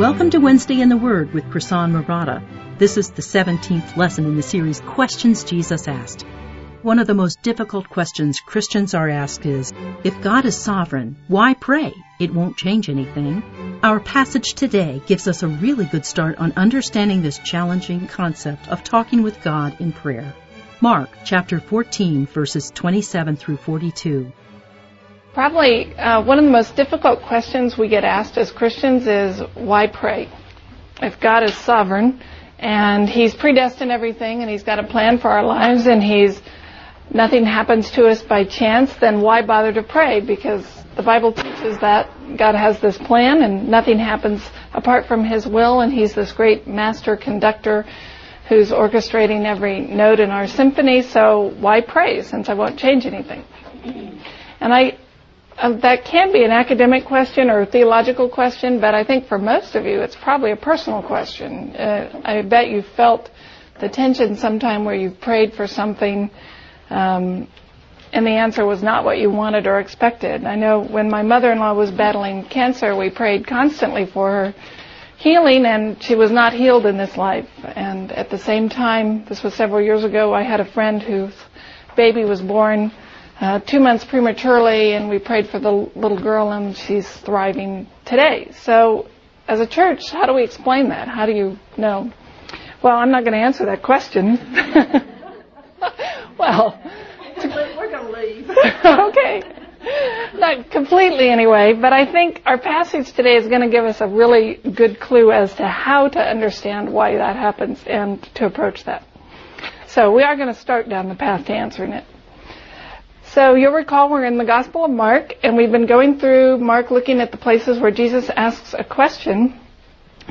Welcome to Wednesday in the Word with Prasan Murata. This is the 17th lesson in the series Questions Jesus Asked. One of the most difficult questions Christians are asked is, if God is sovereign, why pray? It won't change anything. Our passage today gives us a really good start on understanding this challenging concept of talking with God in prayer. Mark chapter 14 verses 27 through 42. Probably uh, one of the most difficult questions we get asked as Christians is why pray? If God is sovereign and He's predestined everything and He's got a plan for our lives and He's nothing happens to us by chance, then why bother to pray? Because the Bible teaches that God has this plan and nothing happens apart from His will and He's this great master conductor who's orchestrating every note in our symphony, so why pray since I won't change anything? And I, uh, that can be an academic question or a theological question, but I think for most of you, it's probably a personal question. Uh, I bet you felt the tension sometime where you've prayed for something, um, and the answer was not what you wanted or expected. I know when my mother-in-law was battling cancer, we prayed constantly for her healing, and she was not healed in this life. And at the same time, this was several years ago, I had a friend whose baby was born uh, two months prematurely, and we prayed for the little girl, and she's thriving today. So, as a church, how do we explain that? How do you know? Well, I'm not going to answer that question. well, we're going to leave. okay. Not completely anyway, but I think our passage today is going to give us a really good clue as to how to understand why that happens and to approach that. So we are going to start down the path to answering it. So you'll recall we're in the Gospel of Mark, and we've been going through Mark looking at the places where Jesus asks a question.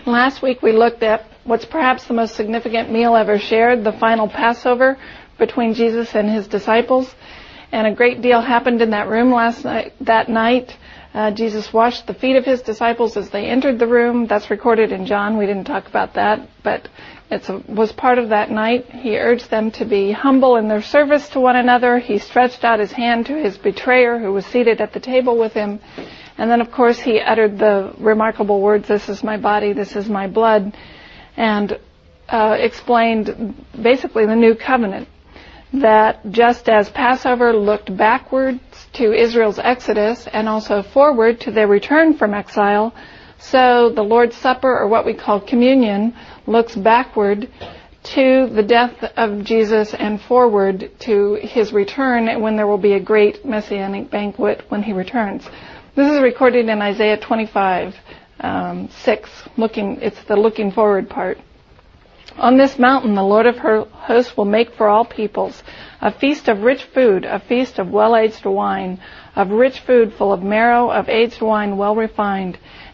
Last week we looked at what's perhaps the most significant meal ever shared, the final Passover between Jesus and his disciples. And a great deal happened in that room last night, that night. Uh, Jesus washed the feet of his disciples as they entered the room. That's recorded in John. We didn't talk about that, but it was part of that night. He urged them to be humble in their service to one another. He stretched out his hand to his betrayer who was seated at the table with him. And then, of course, he uttered the remarkable words, this is my body, this is my blood, and uh, explained basically the new covenant. That just as Passover looked backwards to Israel's exodus and also forward to their return from exile, so the Lord's Supper, or what we call communion, looks backward to the death of Jesus and forward to his return when there will be a great messianic banquet when he returns. This is recorded in Isaiah 25, um, 6. Looking, it's the looking forward part. On this mountain, the Lord of hosts will make for all peoples a feast of rich food, a feast of well-aged wine, of rich food full of marrow, of aged wine well refined.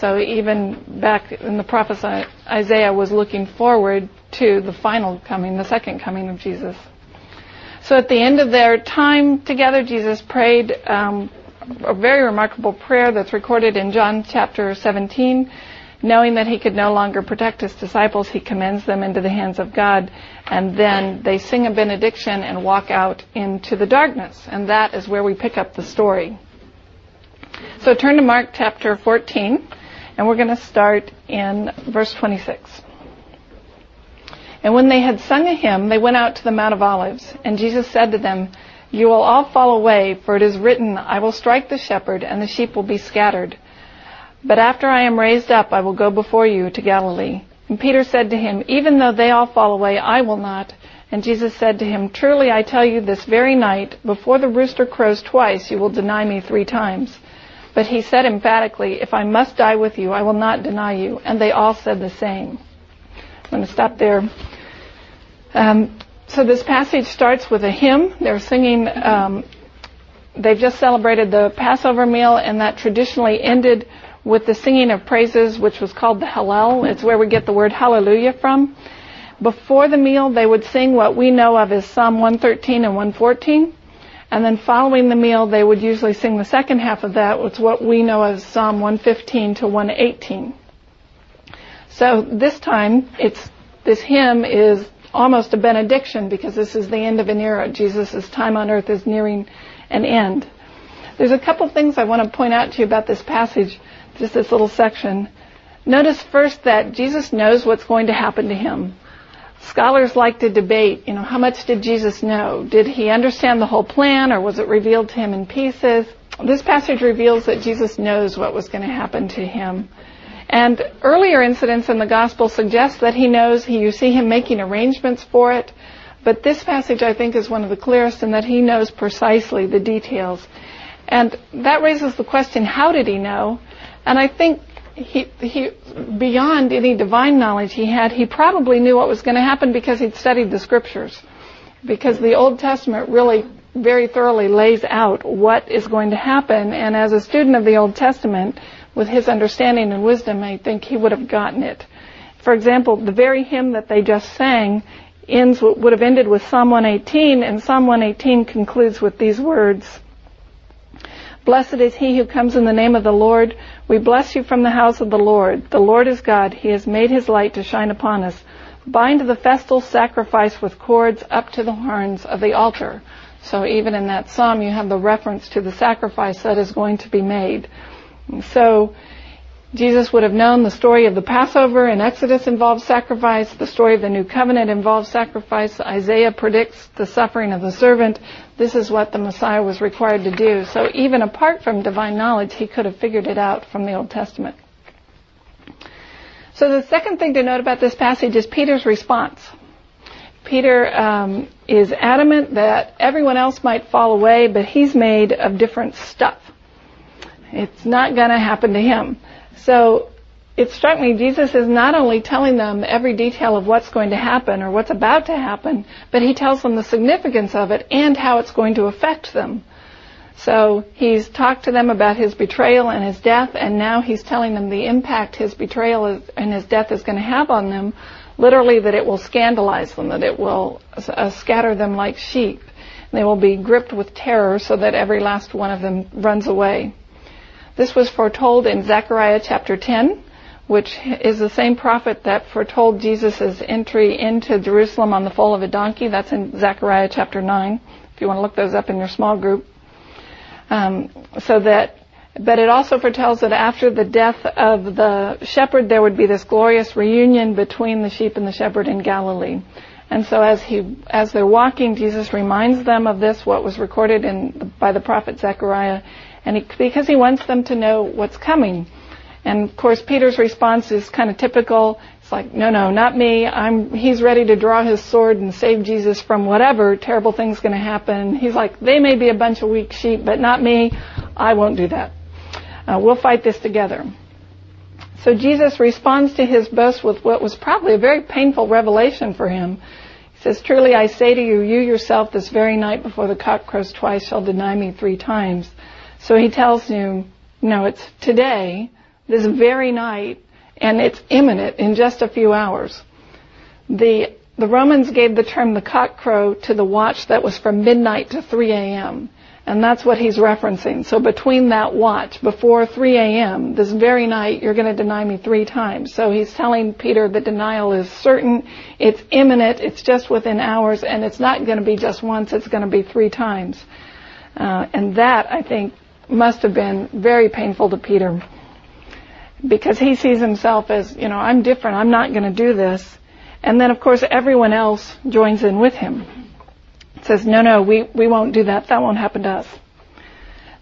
So even back in the prophet Isaiah was looking forward to the final coming, the second coming of Jesus. So at the end of their time together, Jesus prayed um, a very remarkable prayer that's recorded in John chapter 17. Knowing that he could no longer protect his disciples, he commends them into the hands of God, and then they sing a benediction and walk out into the darkness, and that is where we pick up the story. So turn to Mark chapter 14. And we're going to start in verse 26. And when they had sung a hymn, they went out to the Mount of Olives. And Jesus said to them, You will all fall away, for it is written, I will strike the shepherd, and the sheep will be scattered. But after I am raised up, I will go before you to Galilee. And Peter said to him, Even though they all fall away, I will not. And Jesus said to him, Truly I tell you, this very night, before the rooster crows twice, you will deny me three times. But he said emphatically, If I must die with you, I will not deny you. And they all said the same. I'm going to stop there. Um, so this passage starts with a hymn. They're singing, um, they've just celebrated the Passover meal, and that traditionally ended with the singing of praises, which was called the Hallel. It's where we get the word hallelujah from. Before the meal, they would sing what we know of as Psalm 113 and 114. And then following the meal, they would usually sing the second half of that, which is what we know as Psalm 115 to 118. So this time, it's, this hymn is almost a benediction because this is the end of an era. Jesus' time on earth is nearing an end. There's a couple things I want to point out to you about this passage just this little section. Notice first that Jesus knows what's going to happen to him. Scholars like to debate, you know, how much did Jesus know? Did he understand the whole plan or was it revealed to him in pieces? This passage reveals that Jesus knows what was going to happen to him. And earlier incidents in the gospel suggest that he knows, he, you see him making arrangements for it. But this passage I think is one of the clearest in that he knows precisely the details. And that raises the question, how did he know? And I think he, he, beyond any divine knowledge he had, he probably knew what was going to happen because he'd studied the scriptures. Because the Old Testament really very thoroughly lays out what is going to happen. And as a student of the Old Testament, with his understanding and wisdom, I think he would have gotten it. For example, the very hymn that they just sang ends would have ended with Psalm 118, and Psalm 118 concludes with these words. Blessed is he who comes in the name of the Lord. We bless you from the house of the Lord. The Lord is God. He has made his light to shine upon us. Bind the festal sacrifice with cords up to the horns of the altar. So even in that psalm, you have the reference to the sacrifice that is going to be made. So Jesus would have known the story of the Passover in Exodus involves sacrifice. The story of the New Covenant involves sacrifice. Isaiah predicts the suffering of the servant. This is what the Messiah was required to do. So even apart from divine knowledge, he could have figured it out from the Old Testament. So the second thing to note about this passage is Peter's response. Peter um, is adamant that everyone else might fall away, but he's made of different stuff. It's not going to happen to him. So it struck me Jesus is not only telling them every detail of what's going to happen or what's about to happen, but he tells them the significance of it and how it's going to affect them. So he's talked to them about his betrayal and his death, and now he's telling them the impact his betrayal is, and his death is going to have on them. Literally, that it will scandalize them, that it will uh, scatter them like sheep. They will be gripped with terror so that every last one of them runs away. This was foretold in Zechariah chapter 10, which is the same prophet that foretold Jesus' entry into Jerusalem on the foal of a donkey. That's in Zechariah chapter 9, if you want to look those up in your small group. Um, so that, but it also foretells that after the death of the shepherd, there would be this glorious reunion between the sheep and the shepherd in Galilee. And so as he, as they're walking, Jesus reminds them of this, what was recorded in, by the prophet Zechariah, and he, because he wants them to know what's coming. And of course, Peter's response is kind of typical. It's like, no, no, not me. I'm, he's ready to draw his sword and save Jesus from whatever terrible thing's going to happen. He's like, they may be a bunch of weak sheep, but not me. I won't do that. Uh, we'll fight this together. So Jesus responds to his boast with what was probably a very painful revelation for him. He says, Truly I say to you, you yourself this very night before the cock crows twice shall deny me three times. So he tells you, no, it's today, this very night, and it's imminent in just a few hours. The, the Romans gave the term the cock crow to the watch that was from midnight to 3 a.m. And that's what he's referencing. So between that watch, before 3 a.m., this very night, you're going to deny me three times. So he's telling Peter the denial is certain, it's imminent, it's just within hours, and it's not going to be just once, it's going to be three times. Uh, and that, I think, must have been very painful to Peter because he sees himself as, you know, I'm different. I'm not going to do this. And then, of course, everyone else joins in with him. says, no, no, we, we won't do that. That won't happen to us.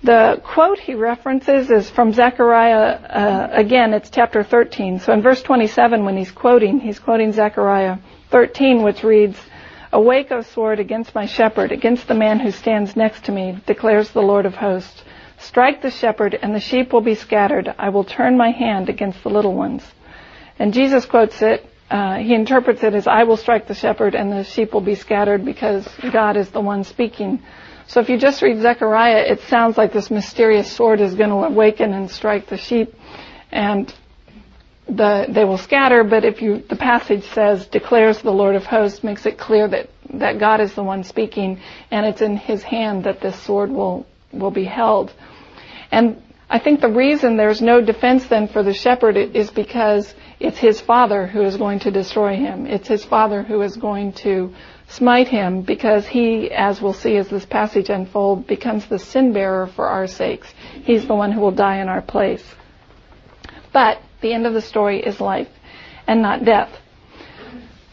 The quote he references is from Zechariah, uh, again, it's chapter 13. So in verse 27, when he's quoting, he's quoting Zechariah 13, which reads, Awake, O sword, against my shepherd, against the man who stands next to me, declares the Lord of hosts. Strike the shepherd, and the sheep will be scattered. I will turn my hand against the little ones. And Jesus quotes it, uh, he interprets it as, I will strike the shepherd, and the sheep will be scattered because God is the one speaking. So if you just read Zechariah, it sounds like this mysterious sword is going to awaken and strike the sheep. and the, they will scatter, but if you, the passage says, declares the Lord of hosts, makes it clear that, that God is the one speaking, and it's in his hand that this sword will, will be held. And I think the reason there's no defense then for the shepherd is because it's his father who is going to destroy him. It's his father who is going to smite him because he, as we'll see as this passage unfolds, becomes the sin bearer for our sakes. He's the one who will die in our place. But the end of the story is life and not death.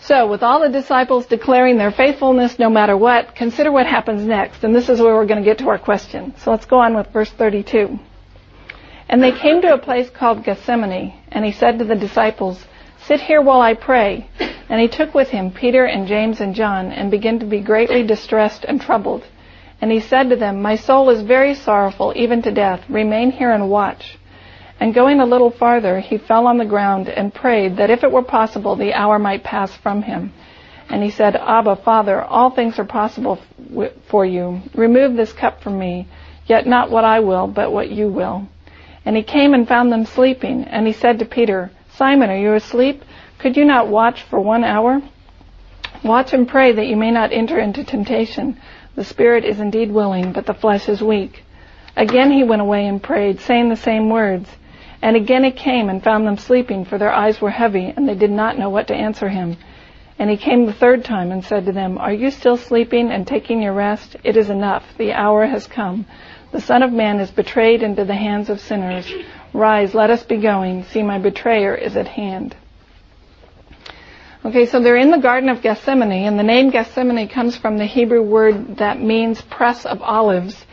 So, with all the disciples declaring their faithfulness no matter what, consider what happens next. And this is where we're going to get to our question. So let's go on with verse 32. And they came to a place called Gethsemane, and he said to the disciples, Sit here while I pray. And he took with him Peter and James and John, and began to be greatly distressed and troubled. And he said to them, My soul is very sorrowful, even to death. Remain here and watch. And going a little farther, he fell on the ground and prayed that if it were possible, the hour might pass from him. And he said, Abba, Father, all things are possible for you. Remove this cup from me, yet not what I will, but what you will. And he came and found them sleeping, and he said to Peter, Simon, are you asleep? Could you not watch for one hour? Watch and pray that you may not enter into temptation. The spirit is indeed willing, but the flesh is weak. Again he went away and prayed, saying the same words. And again he came and found them sleeping, for their eyes were heavy, and they did not know what to answer him. And he came the third time and said to them, Are you still sleeping and taking your rest? It is enough. The hour has come. The Son of Man is betrayed into the hands of sinners. Rise, let us be going. See, my betrayer is at hand. Okay, so they're in the Garden of Gethsemane, and the name Gethsemane comes from the Hebrew word that means press of olives.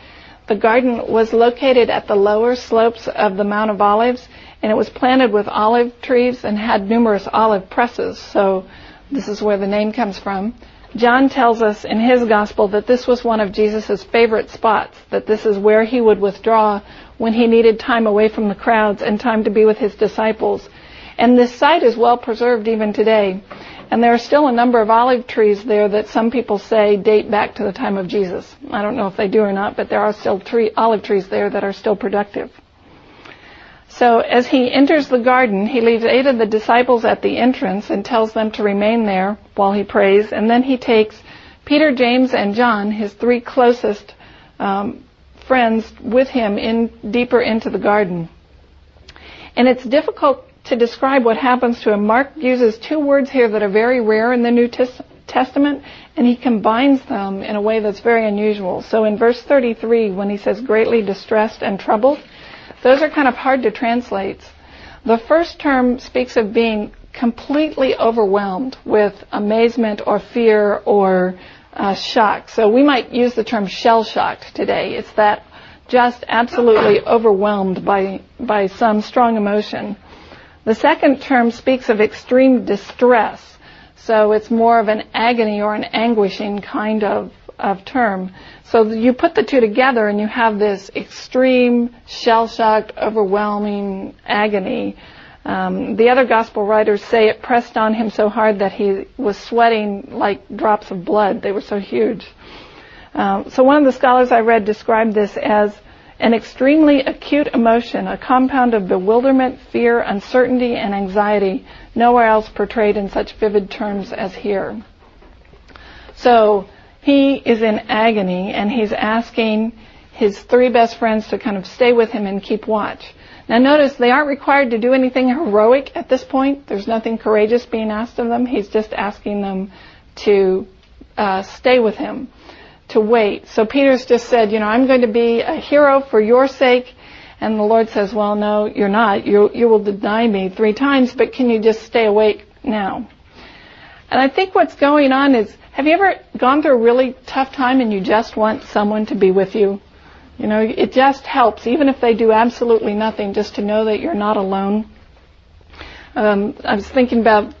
The garden was located at the lower slopes of the Mount of Olives, and it was planted with olive trees and had numerous olive presses, so this is where the name comes from. John tells us in his gospel that this was one of Jesus' favorite spots, that this is where he would withdraw when he needed time away from the crowds and time to be with his disciples. And this site is well preserved even today. And there are still a number of olive trees there that some people say date back to the time of Jesus. I don't know if they do or not, but there are still tree, olive trees there that are still productive. So as he enters the garden, he leaves eight of the disciples at the entrance and tells them to remain there while he prays. And then he takes Peter, James, and John, his three closest um, friends, with him in deeper into the garden. And it's difficult to describe what happens to him. Mark uses two words here that are very rare in the New Testament, and he combines them in a way that's very unusual. So in verse 33, when he says greatly distressed and troubled, those are kind of hard to translate. The first term speaks of being completely overwhelmed with amazement or fear or uh, shock. So we might use the term shell shocked today. It's that just absolutely overwhelmed by by some strong emotion. The second term speaks of extreme distress. So it's more of an agony or an anguishing kind of, of term. So you put the two together and you have this extreme, shell-shocked, overwhelming agony. Um, the other gospel writers say it pressed on him so hard that he was sweating like drops of blood. They were so huge. Um, so one of the scholars I read described this as an extremely acute emotion, a compound of bewilderment, fear, uncertainty, and anxiety, nowhere else portrayed in such vivid terms as here. So, he is in agony and he's asking his three best friends to kind of stay with him and keep watch. Now notice they aren't required to do anything heroic at this point. There's nothing courageous being asked of them. He's just asking them to uh, stay with him, to wait. So Peter's just said, you know, I'm going to be a hero for your sake. And the Lord says, well, no, you're not. You, you will deny me three times, but can you just stay awake now? And I think what's going on is have you ever gone through a really tough time and you just want someone to be with you? You know, it just helps, even if they do absolutely nothing, just to know that you're not alone. Um, I was thinking about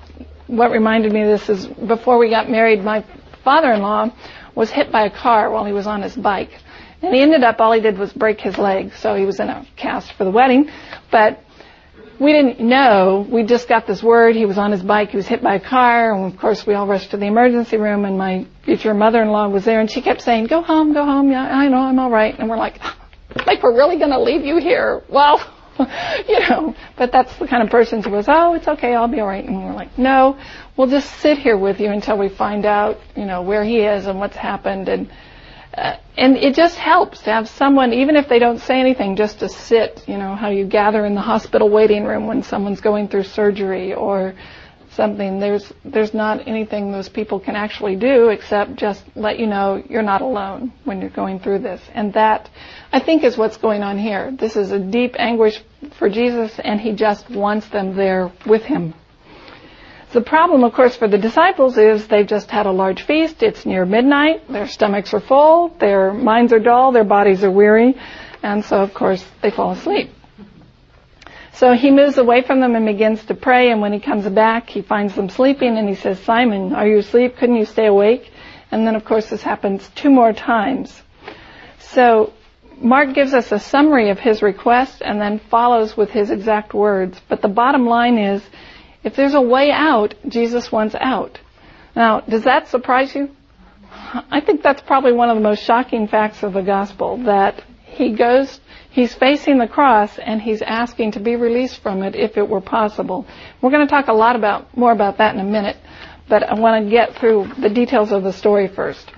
what reminded me of this is before we got married, my father-in-law was hit by a car while he was on his bike. And he ended up, all he did was break his leg, so he was in a cast for the wedding. But we didn't know. We just got this word. He was on his bike. He was hit by a car. And of course, we all rushed to the emergency room. And my future mother-in-law was there, and she kept saying, "Go home, go home. Yeah, I know, I'm all right." And we're like, "Like we're really going to leave you here?" Well, you know, but that's the kind of person who goes, oh, it's okay, I'll be alright. And we're like, no, we'll just sit here with you until we find out, you know, where he is and what's happened. And, uh, and it just helps to have someone, even if they don't say anything, just to sit, you know, how you gather in the hospital waiting room when someone's going through surgery or something. There's, there's not anything those people can actually do except just let you know you're not alone when you're going through this. And that, I think, is what's going on here. This is a deep anguish for Jesus and he just wants them there with him. The problem, of course, for the disciples is they've just had a large feast. It's near midnight. Their stomachs are full. Their minds are dull. Their bodies are weary. And so, of course, they fall asleep. So he moves away from them and begins to pray. And when he comes back, he finds them sleeping and he says, Simon, are you asleep? Couldn't you stay awake? And then, of course, this happens two more times. So Mark gives us a summary of his request and then follows with his exact words. But the bottom line is, if there's a way out, Jesus wants out. Now, does that surprise you? I think that's probably one of the most shocking facts of the gospel that he goes, he's facing the cross and he's asking to be released from it if it were possible. We're going to talk a lot about, more about that in a minute, but I want to get through the details of the story first.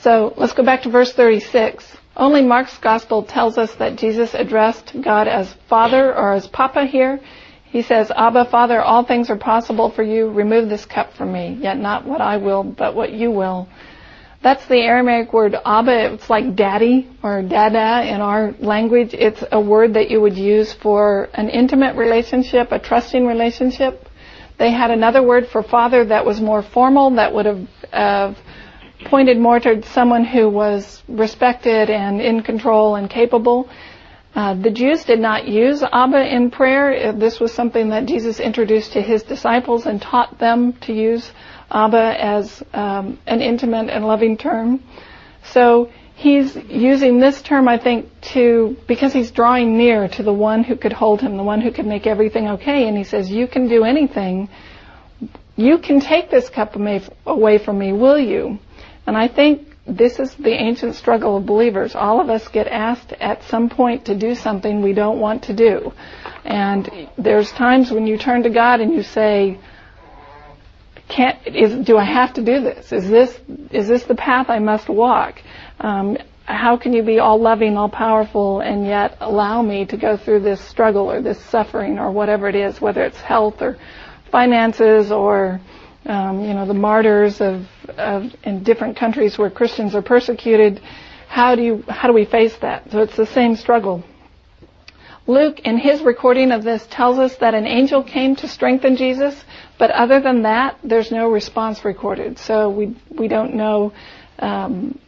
So let's go back to verse 36. Only Mark's gospel tells us that Jesus addressed God as Father or as Papa here. He says, Abba, Father, all things are possible for you. Remove this cup from me. Yet not what I will, but what you will. That's the Aramaic word Abba. It's like daddy or dada in our language. It's a word that you would use for an intimate relationship, a trusting relationship. They had another word for father that was more formal, that would have uh, pointed more to someone who was respected and in control and capable. Uh, the Jews did not use Abba in prayer. This was something that Jesus introduced to his disciples and taught them to use Abba as um, an intimate and loving term. So he's using this term, I think, to because he's drawing near to the one who could hold him, the one who could make everything okay. And he says, "You can do anything. You can take this cup away from me, will you?" And I think this is the ancient struggle of believers. All of us get asked at some point to do something we don't want to do. And there's times when you turn to God and you say, can't, is, do I have to do this? Is this, is this the path I must walk? Um, how can you be all loving, all powerful, and yet allow me to go through this struggle or this suffering or whatever it is, whether it's health or finances or um, you know, the martyrs of, of in different countries where Christians are persecuted. How do you how do we face that? So it's the same struggle. Luke, in his recording of this, tells us that an angel came to strengthen Jesus, but other than that, there's no response recorded. So we we don't know um,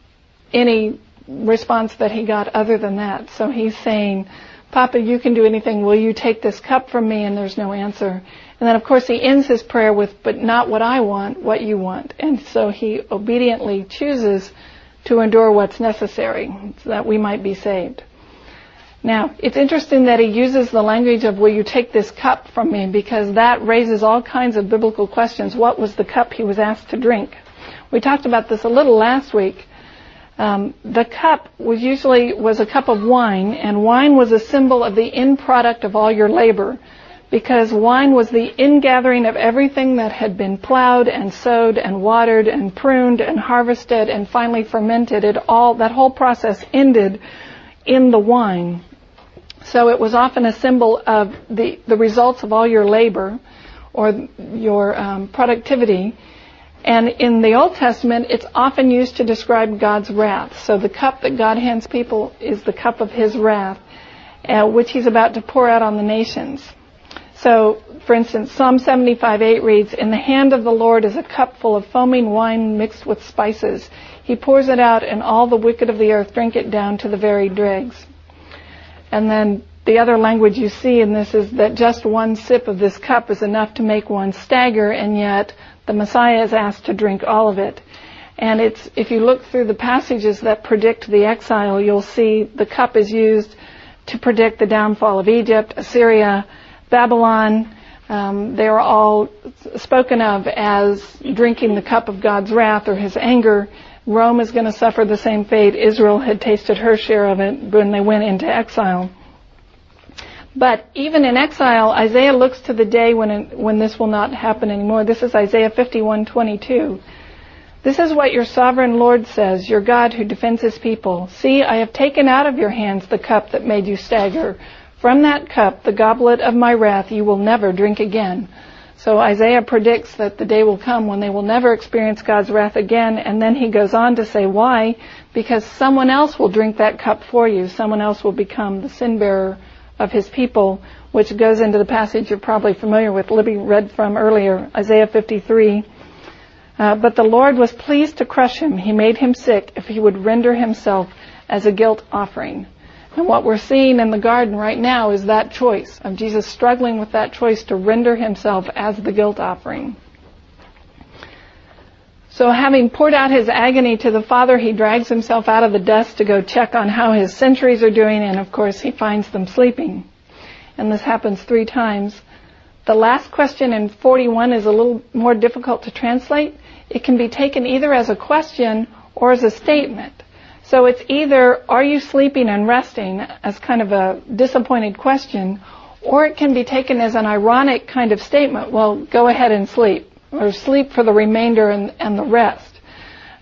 any response that he got other than that. So he's saying, Papa, you can do anything. Will you take this cup from me? And there's no answer. And then of course he ends his prayer with, but not what I want, what you want. And so he obediently chooses to endure what's necessary so that we might be saved. Now, it's interesting that he uses the language of, will you take this cup from me? Because that raises all kinds of biblical questions. What was the cup he was asked to drink? We talked about this a little last week. Um, the cup was usually was a cup of wine, and wine was a symbol of the end product of all your labor because wine was the ingathering of everything that had been plowed and sowed and watered and pruned and harvested and finally fermented. It all, that whole process ended in the wine. So it was often a symbol of the, the results of all your labor or your um, productivity. And in the Old Testament, it's often used to describe God's wrath. So the cup that God hands people is the cup of His wrath, uh, which He's about to pour out on the nations. So, for instance, Psalm 75:8 reads, "In the hand of the Lord is a cup full of foaming wine mixed with spices. He pours it out, and all the wicked of the earth drink it down to the very dregs." And then the other language you see in this is that just one sip of this cup is enough to make one stagger, and yet the Messiah is asked to drink all of it. And it's, if you look through the passages that predict the exile, you'll see the cup is used to predict the downfall of Egypt, Assyria, Babylon, um, they are all spoken of as drinking the cup of God's wrath or his anger. Rome is going to suffer the same fate. Israel had tasted her share of it when they went into exile. But even in exile, Isaiah looks to the day when it, when this will not happen anymore. This is Isaiah 51:22. This is what your sovereign Lord says, your God who defends his people. See, I have taken out of your hands the cup that made you stagger. From that cup, the goblet of my wrath, you will never drink again. So Isaiah predicts that the day will come when they will never experience God's wrath again, and then he goes on to say why? Because someone else will drink that cup for you. Someone else will become the sin bearer of his people, which goes into the passage you're probably familiar with, Libby read from earlier, Isaiah 53. Uh, but the Lord was pleased to crush him. He made him sick if he would render himself as a guilt offering. And what we're seeing in the garden right now is that choice of Jesus struggling with that choice to render himself as the guilt offering. So having poured out his agony to the Father, he drags himself out of the dust to go check on how his sentries are doing, and of course he finds them sleeping. And this happens three times. The last question in 41 is a little more difficult to translate. It can be taken either as a question or as a statement. So it's either, are you sleeping and resting as kind of a disappointed question, or it can be taken as an ironic kind of statement, well, go ahead and sleep, or sleep for the remainder and, and the rest.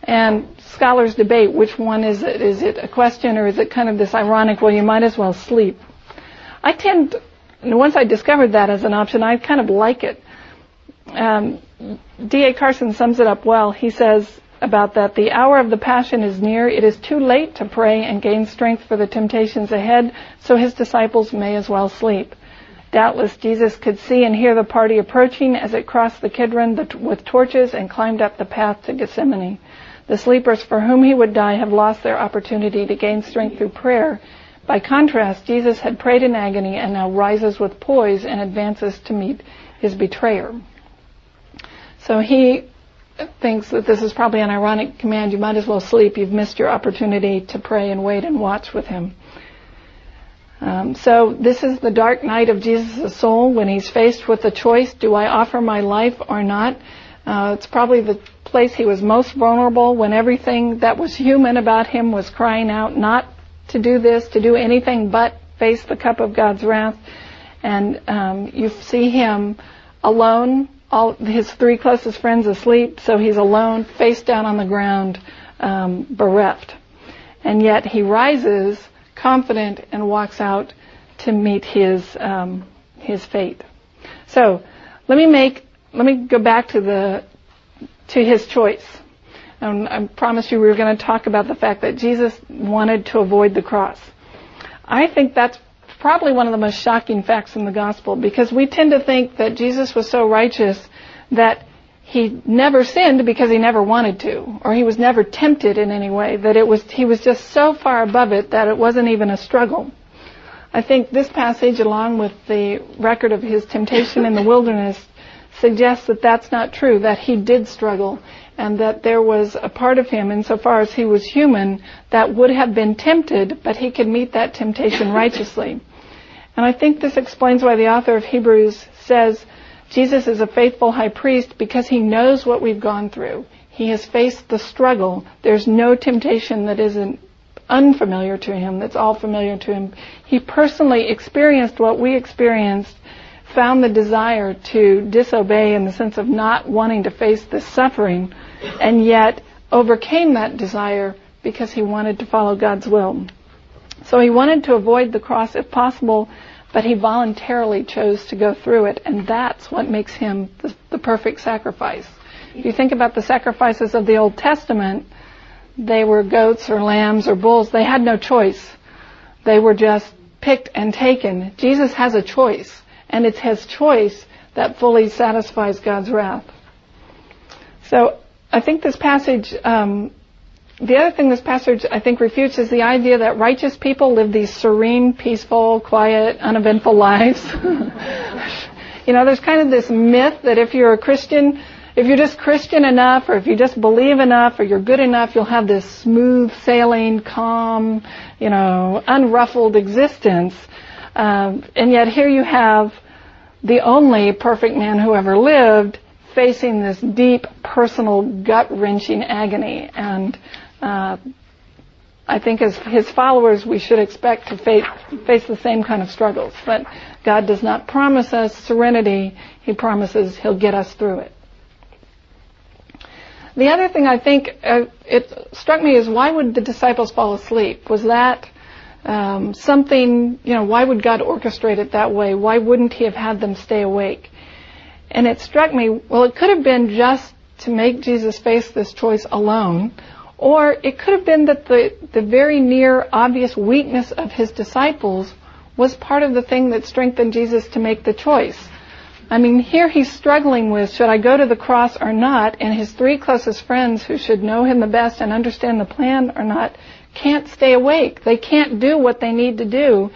And scholars debate which one is it. Is it a question or is it kind of this ironic, well, you might as well sleep? I tend, once I discovered that as an option, I kind of like it. Um, D.A. Carson sums it up well. He says about that, the hour of the passion is near. It is too late to pray and gain strength for the temptations ahead, so his disciples may as well sleep. Doubtless Jesus could see and hear the party approaching as it crossed the Kidron with torches and climbed up the path to Gethsemane. The sleepers for whom he would die have lost their opportunity to gain strength through prayer. By contrast, Jesus had prayed in agony and now rises with poise and advances to meet his betrayer. So he thinks that this is probably an ironic command. You might as well sleep. You've missed your opportunity to pray and wait and watch with him. Um, so this is the dark night of Jesus' soul when he's faced with the choice: Do I offer my life or not? Uh, it's probably the place he was most vulnerable when everything that was human about him was crying out not to do this, to do anything but face the cup of God's wrath. And um, you see him alone all his three closest friends asleep, so he's alone, face down on the ground, um, bereft. And yet he rises confident and walks out to meet his um, his fate. So let me make let me go back to the to his choice. Um, I promised you we were going to talk about the fact that Jesus wanted to avoid the cross. I think that's probably one of the most shocking facts in the gospel because we tend to think that Jesus was so righteous that he never sinned because he never wanted to, or he was never tempted in any way, that it was, he was just so far above it that it wasn't even a struggle. I think this passage, along with the record of his temptation in the wilderness, suggests that that's not true, that he did struggle, and that there was a part of him, insofar as he was human, that would have been tempted, but he could meet that temptation righteously. And I think this explains why the author of Hebrews says Jesus is a faithful high priest because he knows what we've gone through. He has faced the struggle. There's no temptation that isn't unfamiliar to him, that's all familiar to him. He personally experienced what we experienced, found the desire to disobey in the sense of not wanting to face this suffering, and yet overcame that desire because he wanted to follow God's will. So he wanted to avoid the cross if possible, but he voluntarily chose to go through it, and that's what makes him the, the perfect sacrifice. If you think about the sacrifices of the Old Testament, they were goats or lambs or bulls. They had no choice. They were just picked and taken. Jesus has a choice, and it's his choice that fully satisfies God's wrath. So I think this passage um, the other thing this passage, I think, refutes is the idea that righteous people live these serene, peaceful, quiet, uneventful lives. you know, there's kind of this myth that if you're a Christian, if you're just Christian enough, or if you just believe enough, or you're good enough, you'll have this smooth sailing, calm, you know, unruffled existence. Um, and yet here you have the only perfect man who ever lived facing this deep, personal, gut-wrenching agony. And uh, I think as his followers, we should expect to face, face the same kind of struggles. But God does not promise us serenity. He promises he'll get us through it. The other thing I think uh, it struck me is why would the disciples fall asleep? Was that um, something, you know, why would God orchestrate it that way? Why wouldn't he have had them stay awake? And it struck me, well, it could have been just to make Jesus face this choice alone, or it could have been that the, the very near obvious weakness of his disciples was part of the thing that strengthened Jesus to make the choice. I mean, here he's struggling with, should I go to the cross or not? And his three closest friends who should know him the best and understand the plan or not can't stay awake. They can't do what they need to do.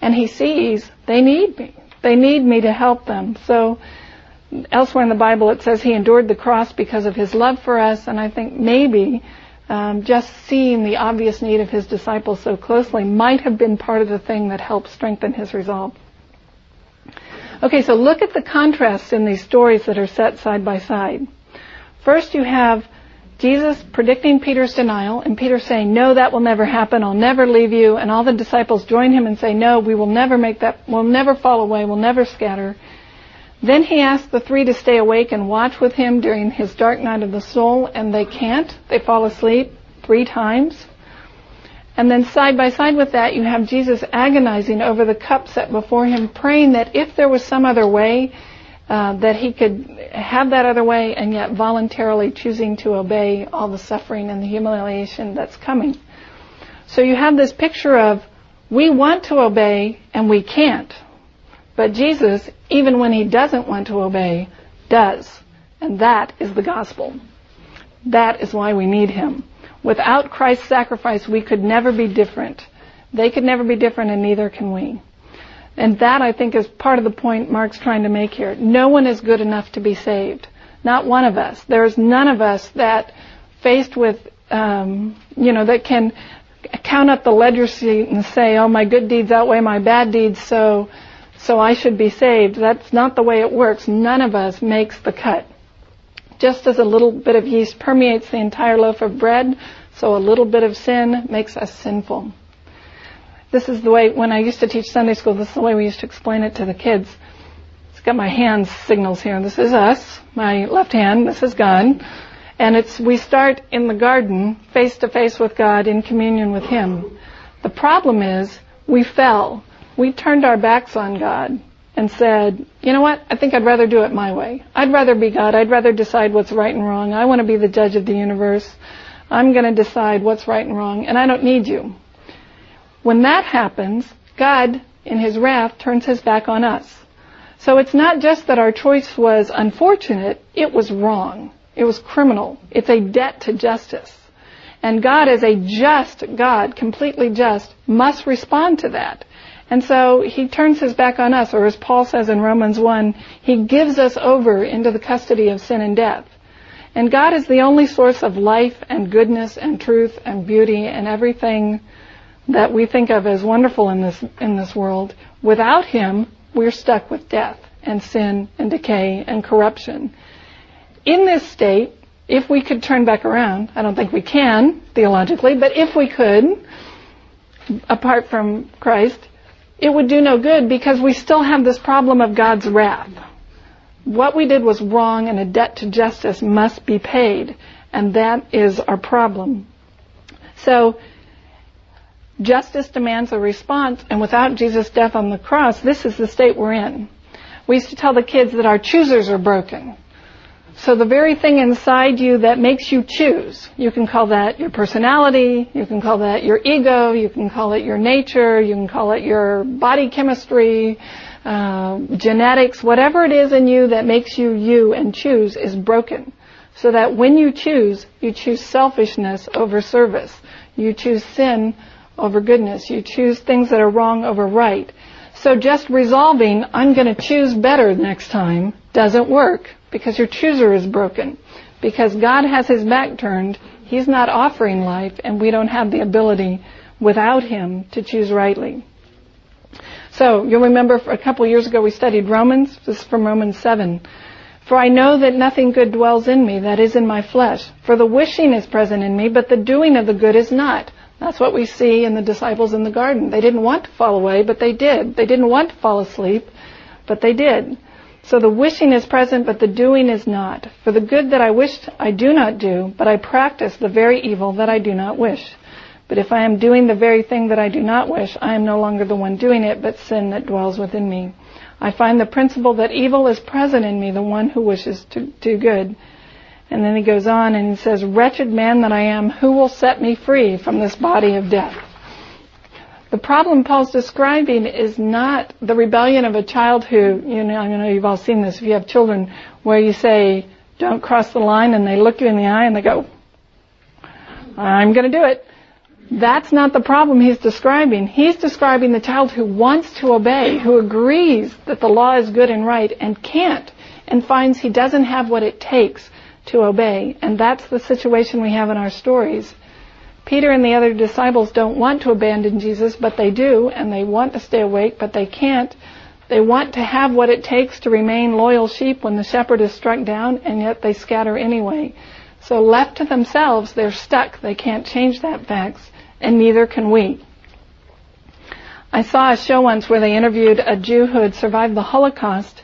And he sees they need me. They need me to help them. So elsewhere in the Bible it says he endured the cross because of his love for us. And I think maybe um, just seeing the obvious need of his disciples so closely might have been part of the thing that helped strengthen his resolve. Okay, so look at the contrasts in these stories that are set side by side. First you have Jesus predicting Peter's denial and Peter saying, no, that will never happen. I'll never leave you. And all the disciples join him and say, no, we will never make that, we'll never fall away. We'll never scatter. Then he asks the three to stay awake and watch with him during his dark night of the soul, and they can't. They fall asleep three times. And then side by side with that, you have Jesus agonizing over the cup set before him, praying that if there was some other way, uh, that he could have that other way and yet voluntarily choosing to obey all the suffering and the humiliation that's coming. So you have this picture of we want to obey and we can't. But Jesus, even when he doesn't want to obey, does. And that is the gospel. That is why we need him. Without Christ's sacrifice, we could never be different. They could never be different and neither can we. And that I think is part of the point Mark's trying to make here. No one is good enough to be saved. Not one of us. There is none of us that faced with, um, you know, that can count up the ledger sheet and say, oh, my good deeds outweigh my bad deeds, so so I should be saved. That's not the way it works. None of us makes the cut. Just as a little bit of yeast permeates the entire loaf of bread, so a little bit of sin makes us sinful. This is the way, when I used to teach Sunday school, this is the way we used to explain it to the kids. It's got my hand signals here. This is us, my left hand, this is God. And it's, we start in the garden, face to face with God, in communion with Him. The problem is, we fell we turned our backs on God and said, you know what? I think I'd rather do it my way. I'd rather be God. I'd rather decide what's right and wrong. I want to be the judge of the universe. I'm going to decide what's right and wrong, and I don't need you. When that happens, God, in His wrath, turns His back on us. So it's not just that our choice was unfortunate, it was wrong. It was criminal. It's a debt to justice. And God, as a just God, completely just, must respond to that. And so he turns his back on us, or as Paul says in Romans 1, he gives us over into the custody of sin and death. And God is the only source of life and goodness and truth and beauty and everything that we think of as wonderful in this, in this world. Without him, we're stuck with death and sin and decay and corruption. In this state, if we could turn back around, I don't think we can theologically, but if we could, apart from Christ, it would do no good because we still have this problem of God's wrath. What we did was wrong and a debt to justice must be paid. And that is our problem. So, justice demands a response and without Jesus' death on the cross, this is the state we're in. We used to tell the kids that our choosers are broken. So the very thing inside you that makes you choose, you can call that your personality, you can call that your ego, you can call it your nature, you can call it your body chemistry, uh, genetics, whatever it is in you that makes you you and choose is broken. So that when you choose, you choose selfishness over service. You choose sin over goodness. You choose things that are wrong over right. So just resolving, I'm going to choose better next time, doesn't work because your chooser is broken. Because God has his back turned, he's not offering life, and we don't have the ability without him to choose rightly. So, you'll remember a couple years ago we studied Romans. This is from Romans 7. For I know that nothing good dwells in me, that is in my flesh. For the wishing is present in me, but the doing of the good is not. That's what we see in the disciples in the garden. They didn't want to fall away, but they did. They didn't want to fall asleep, but they did. So the wishing is present, but the doing is not. For the good that I wish I do not do, but I practice the very evil that I do not wish. But if I am doing the very thing that I do not wish, I am no longer the one doing it, but sin that dwells within me. I find the principle that evil is present in me, the one who wishes to do good. And then he goes on and he says, Wretched man that I am, who will set me free from this body of death? The problem Paul's describing is not the rebellion of a child who, you know, I know you've all seen this if you have children, where you say, don't cross the line and they look you in the eye and they go, I'm gonna do it. That's not the problem he's describing. He's describing the child who wants to obey, who agrees that the law is good and right and can't, and finds he doesn't have what it takes to obey. And that's the situation we have in our stories. Peter and the other disciples don't want to abandon Jesus, but they do, and they want to stay awake, but they can't. They want to have what it takes to remain loyal sheep when the shepherd is struck down, and yet they scatter anyway. So left to themselves, they're stuck. They can't change that fact, and neither can we. I saw a show once where they interviewed a Jew who had survived the Holocaust,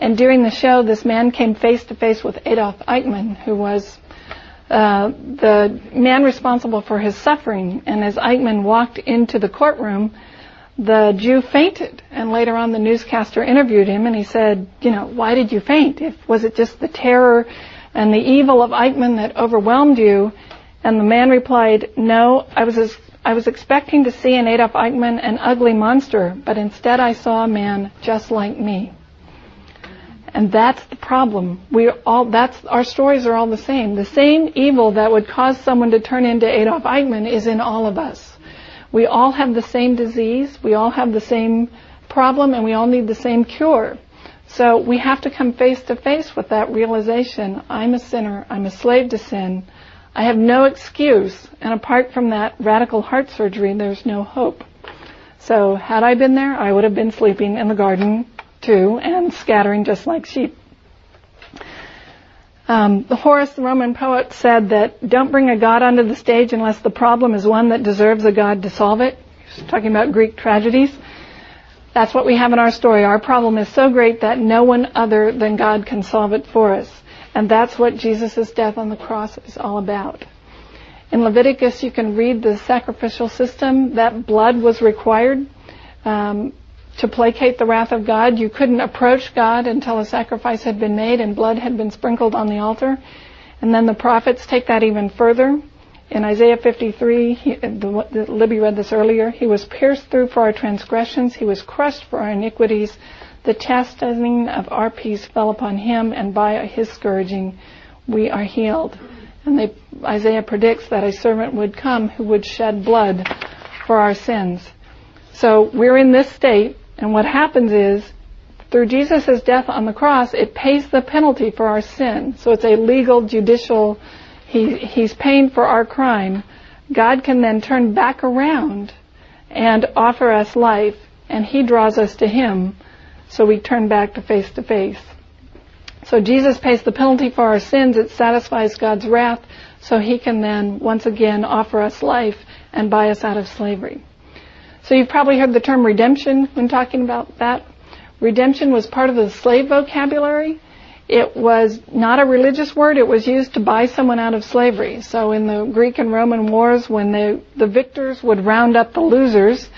and during the show, this man came face to face with Adolf Eichmann, who was uh, the man responsible for his suffering. And as Eichmann walked into the courtroom, the Jew fainted. And later on, the newscaster interviewed him, and he said, "You know, why did you faint? If was it just the terror and the evil of Eichmann that overwhelmed you?" And the man replied, "No, I was." I was expecting to see in Adolf Eichmann an ugly monster, but instead I saw a man just like me. And that's the problem. We all, that's, our stories are all the same. The same evil that would cause someone to turn into Adolf Eichmann is in all of us. We all have the same disease, we all have the same problem, and we all need the same cure. So we have to come face to face with that realization. I'm a sinner. I'm a slave to sin. I have no excuse. And apart from that radical heart surgery, there's no hope. So had I been there, I would have been sleeping in the garden too, and scattering just like sheep. Um, Horace, the Roman poet, said that don't bring a god onto the stage unless the problem is one that deserves a god to solve it. He's talking about Greek tragedies. That's what we have in our story. Our problem is so great that no one other than God can solve it for us. And that's what Jesus' death on the cross is all about. In Leviticus, you can read the sacrificial system. That blood was required. Um, to placate the wrath of God. You couldn't approach God until a sacrifice had been made and blood had been sprinkled on the altar. And then the prophets take that even further. In Isaiah 53, he, the, the, Libby read this earlier, he was pierced through for our transgressions, he was crushed for our iniquities. The chastising of our peace fell upon him, and by his scourging we are healed. And they, Isaiah predicts that a servant would come who would shed blood for our sins. So we're in this state and what happens is, through Jesus' death on the cross, it pays the penalty for our sin. So it's a legal, judicial, he, he's paying for our crime. God can then turn back around and offer us life, and he draws us to him, so we turn back to face to face. So Jesus pays the penalty for our sins, it satisfies God's wrath, so he can then once again offer us life and buy us out of slavery. So you've probably heard the term redemption when talking about that. Redemption was part of the slave vocabulary. It was not a religious word. It was used to buy someone out of slavery. So in the Greek and Roman wars, when the, the victors would round up the losers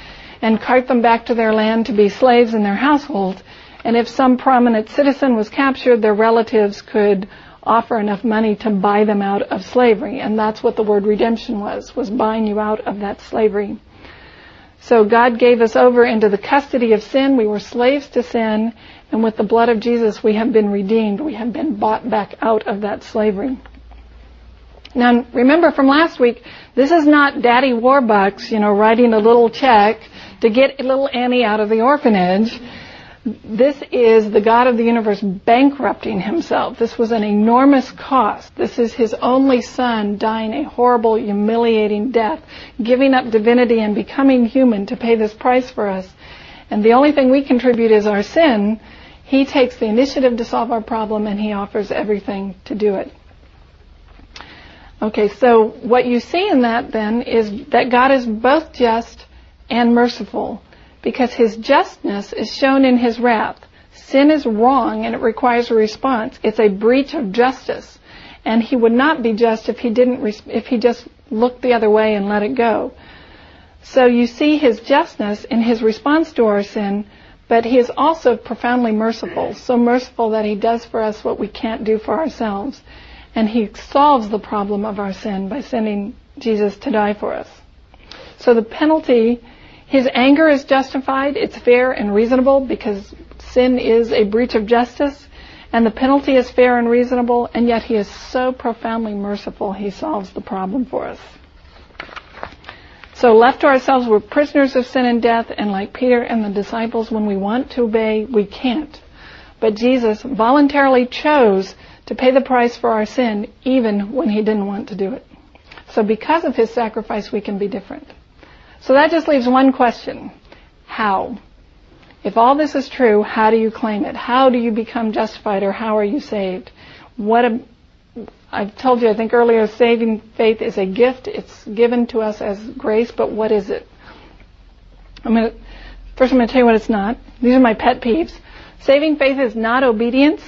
and cart them back to their land to be slaves in their household, and if some prominent citizen was captured, their relatives could offer enough money to buy them out of slavery. And that's what the word redemption was, was buying you out of that slavery. So God gave us over into the custody of sin. We were slaves to sin. And with the blood of Jesus, we have been redeemed. We have been bought back out of that slavery. Now, remember from last week, this is not Daddy Warbucks, you know, writing a little check to get little Annie out of the orphanage. This is the God of the universe bankrupting himself. This was an enormous cost. This is his only son dying a horrible, humiliating death, giving up divinity and becoming human to pay this price for us. And the only thing we contribute is our sin. He takes the initiative to solve our problem and he offers everything to do it. Okay, so what you see in that then is that God is both just and merciful because his justness is shown in his wrath. Sin is wrong and it requires a response. It's a breach of justice. And he would not be just if he didn't, if he just looked the other way and let it go. So you see his justness in his response to our sin, but he is also profoundly merciful. So merciful that he does for us what we can't do for ourselves. And he solves the problem of our sin by sending Jesus to die for us. So the penalty, his anger is justified, it's fair and reasonable because sin is a breach of justice, and the penalty is fair and reasonable, and yet he is so profoundly merciful, he solves the problem for us. So left to ourselves, we're prisoners of sin and death, and like Peter and the disciples, when we want to obey, we can't. But Jesus voluntarily chose to pay the price for our sin, even when he didn't want to do it. So because of his sacrifice, we can be different. So that just leaves one question. How? If all this is true, how do you claim it? How do you become justified or how are you saved? What a, I've told you, I think earlier, saving faith is a gift. It's given to us as grace, but what is it? I'm gonna, first I'm gonna tell you what it's not. These are my pet peeves. Saving faith is not obedience.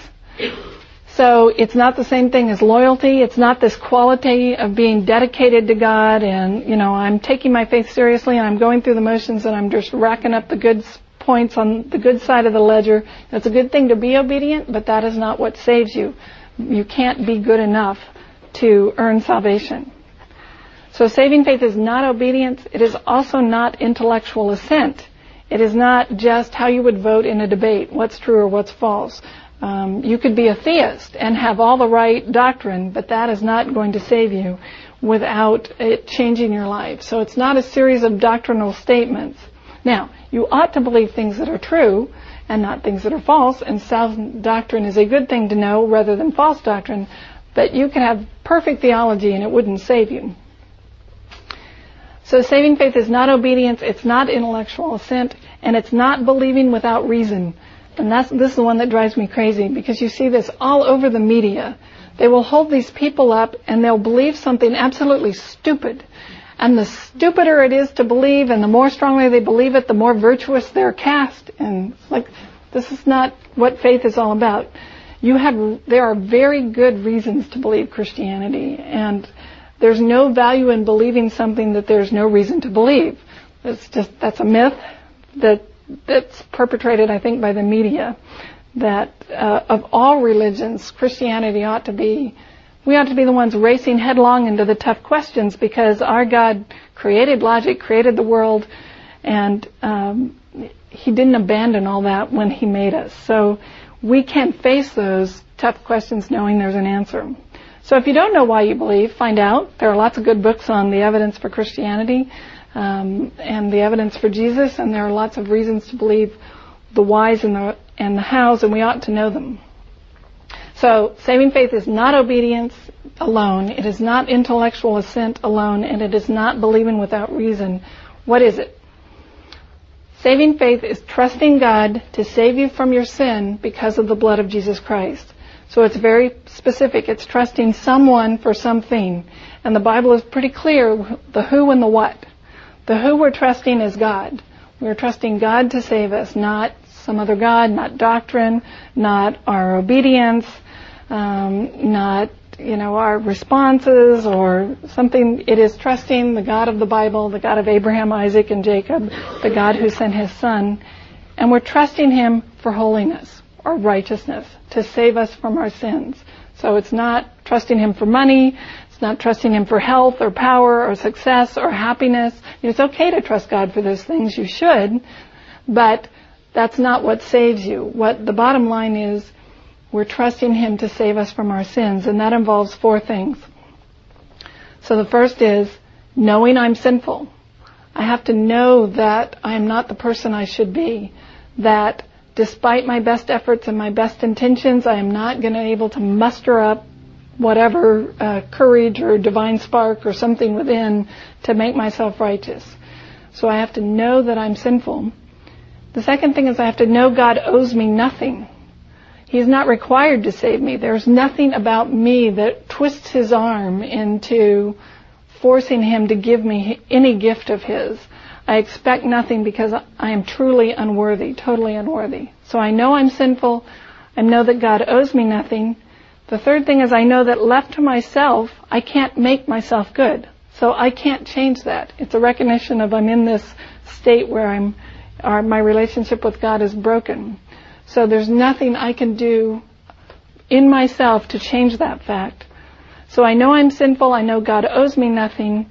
So it's not the same thing as loyalty. It's not this quality of being dedicated to God and, you know, I'm taking my faith seriously and I'm going through the motions and I'm just racking up the good points on the good side of the ledger. It's a good thing to be obedient, but that is not what saves you you can't be good enough to earn salvation. So saving faith is not obedience. It is also not intellectual assent. It is not just how you would vote in a debate, what's true or what's false. Um, you could be a theist and have all the right doctrine, but that is not going to save you without it changing your life. So it's not a series of doctrinal statements. Now, you ought to believe things that are true, and not things that are false. And sound doctrine is a good thing to know rather than false doctrine. But you can have perfect theology and it wouldn't save you. So saving faith is not obedience, it's not intellectual assent, and it's not believing without reason. And that's, this is the one that drives me crazy because you see this all over the media. They will hold these people up and they'll believe something absolutely stupid. And the stupider it is to believe and the more strongly they believe it, the more virtuous they're cast. And like, this is not what faith is all about. You have, there are very good reasons to believe Christianity and there's no value in believing something that there's no reason to believe. It's just, that's a myth that, that's perpetrated, I think, by the media. That uh, of all religions, Christianity ought to be we ought to be the ones racing headlong into the tough questions because our God created logic, created the world, and um, He didn't abandon all that when He made us. So we can face those tough questions knowing there's an answer. So if you don't know why you believe, find out. There are lots of good books on the evidence for Christianity um, and the evidence for Jesus, and there are lots of reasons to believe the whys and the and the hows, and we ought to know them. So saving faith is not obedience alone. It is not intellectual assent alone, and it is not believing without reason. What is it? Saving faith is trusting God to save you from your sin because of the blood of Jesus Christ. So it's very specific. It's trusting someone for something. And the Bible is pretty clear the who and the what. The who we're trusting is God. We're trusting God to save us, not some other God, not doctrine, not our obedience, um, not you know our responses or something. It is trusting the God of the Bible, the God of Abraham, Isaac, and Jacob, the God who sent His Son, and we're trusting Him for holiness or righteousness to save us from our sins. So it's not trusting Him for money. Not trusting Him for health or power or success or happiness. It's okay to trust God for those things. You should, but that's not what saves you. What the bottom line is we're trusting Him to save us from our sins, and that involves four things. So the first is knowing I'm sinful. I have to know that I am not the person I should be. That despite my best efforts and my best intentions, I am not going to be able to muster up whatever uh, courage or divine spark or something within to make myself righteous. So I have to know that I'm sinful. The second thing is I have to know God owes me nothing. He's not required to save me. There's nothing about me that twists his arm into forcing him to give me any gift of his. I expect nothing because I am truly unworthy, totally unworthy. So I know I'm sinful. I know that God owes me nothing. The third thing is I know that left to myself, I can't make myself good. So I can't change that. It's a recognition of I'm in this state where I'm, our, my relationship with God is broken. So there's nothing I can do in myself to change that fact. So I know I'm sinful. I know God owes me nothing.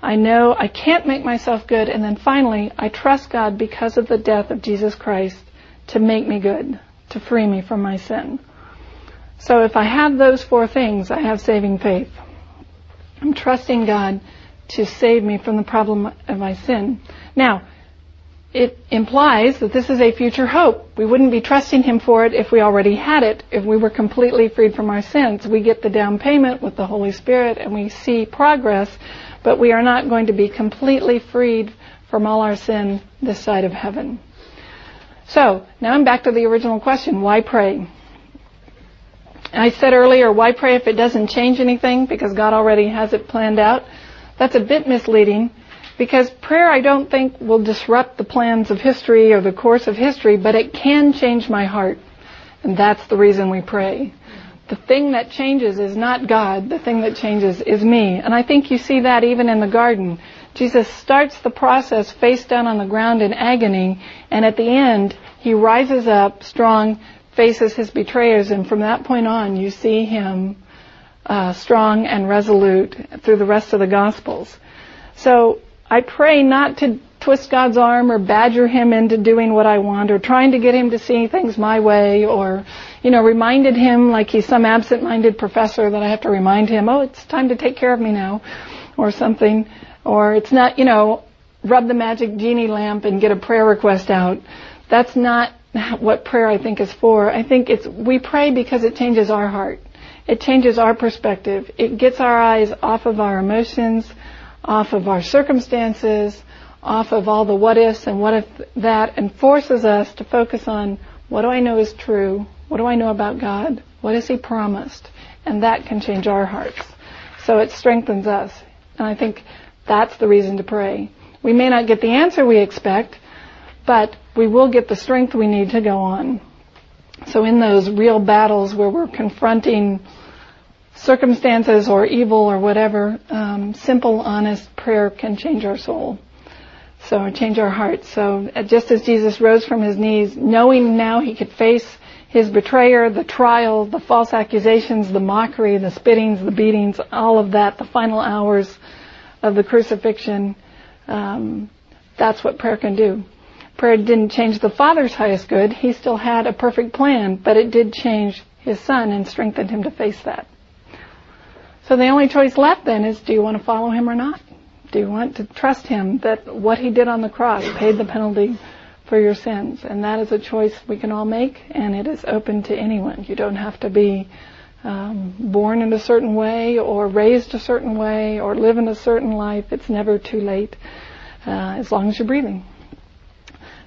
I know I can't make myself good. And then finally, I trust God because of the death of Jesus Christ to make me good, to free me from my sin. So if I have those four things, I have saving faith. I'm trusting God to save me from the problem of my sin. Now, it implies that this is a future hope. We wouldn't be trusting Him for it if we already had it, if we were completely freed from our sins. We get the down payment with the Holy Spirit and we see progress, but we are not going to be completely freed from all our sin this side of heaven. So, now I'm back to the original question, why pray? I said earlier, why pray if it doesn't change anything because God already has it planned out? That's a bit misleading because prayer I don't think will disrupt the plans of history or the course of history, but it can change my heart. And that's the reason we pray. The thing that changes is not God. The thing that changes is me. And I think you see that even in the garden. Jesus starts the process face down on the ground in agony, and at the end, he rises up strong, faces his betrayers, and from that point on, you see him uh, strong and resolute through the rest of the Gospels. So I pray not to twist God's arm or badger him into doing what I want or trying to get him to see things my way or, you know, reminded him like he's some absent-minded professor that I have to remind him, oh, it's time to take care of me now or something. Or it's not, you know, rub the magic genie lamp and get a prayer request out. That's not what prayer I think is for. I think it's, we pray because it changes our heart. It changes our perspective. It gets our eyes off of our emotions, off of our circumstances, off of all the what ifs and what if that, and forces us to focus on what do I know is true? What do I know about God? What has He promised? And that can change our hearts. So it strengthens us. And I think that's the reason to pray. We may not get the answer we expect, but we will get the strength we need to go on. So in those real battles where we're confronting circumstances or evil or whatever, um, simple, honest prayer can change our soul. So change our hearts. So uh, just as Jesus rose from his knees, knowing now he could face his betrayer, the trial, the false accusations, the mockery, the spittings, the beatings, all of that, the final hours of the crucifixion, um, that's what prayer can do. Prayer didn't change the Father's highest good. He still had a perfect plan, but it did change his Son and strengthened him to face that. So the only choice left then is do you want to follow him or not? Do you want to trust him that what he did on the cross paid the penalty for your sins? And that is a choice we can all make and it is open to anyone. You don't have to be um, born in a certain way or raised a certain way or live in a certain life. It's never too late uh, as long as you're breathing.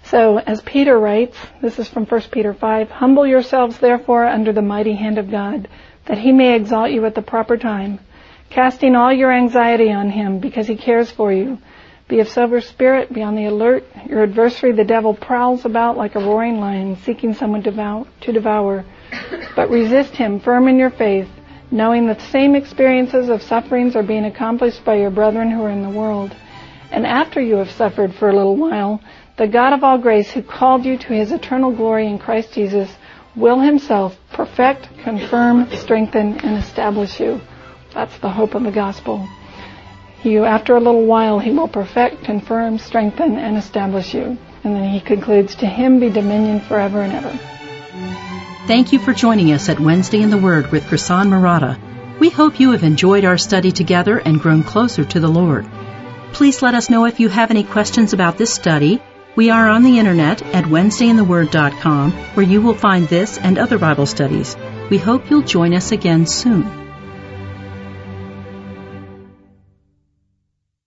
So as Peter writes, this is from 1 Peter 5, humble yourselves therefore under the mighty hand of God that he may exalt you at the proper time, casting all your anxiety on him because he cares for you. Be of sober spirit, be on the alert. Your adversary, the devil, prowls about like a roaring lion, seeking someone to devour. But resist him, firm in your faith, knowing that the same experiences of sufferings are being accomplished by your brethren who are in the world. And after you have suffered for a little while, the God of all grace who called you to his eternal glory in Christ Jesus will himself perfect, confirm, strengthen, and establish you. That's the hope of the gospel. You, after a little while, he will perfect, confirm, strengthen, and establish you. And then he concludes, to him be dominion forever and ever. Thank you for joining us at Wednesday in the Word with Krisan Marotta. We hope you have enjoyed our study together and grown closer to the Lord. Please let us know if you have any questions about this study we are on the internet at WednesdayInTheWord.com where you will find this and other Bible studies. We hope you'll join us again soon.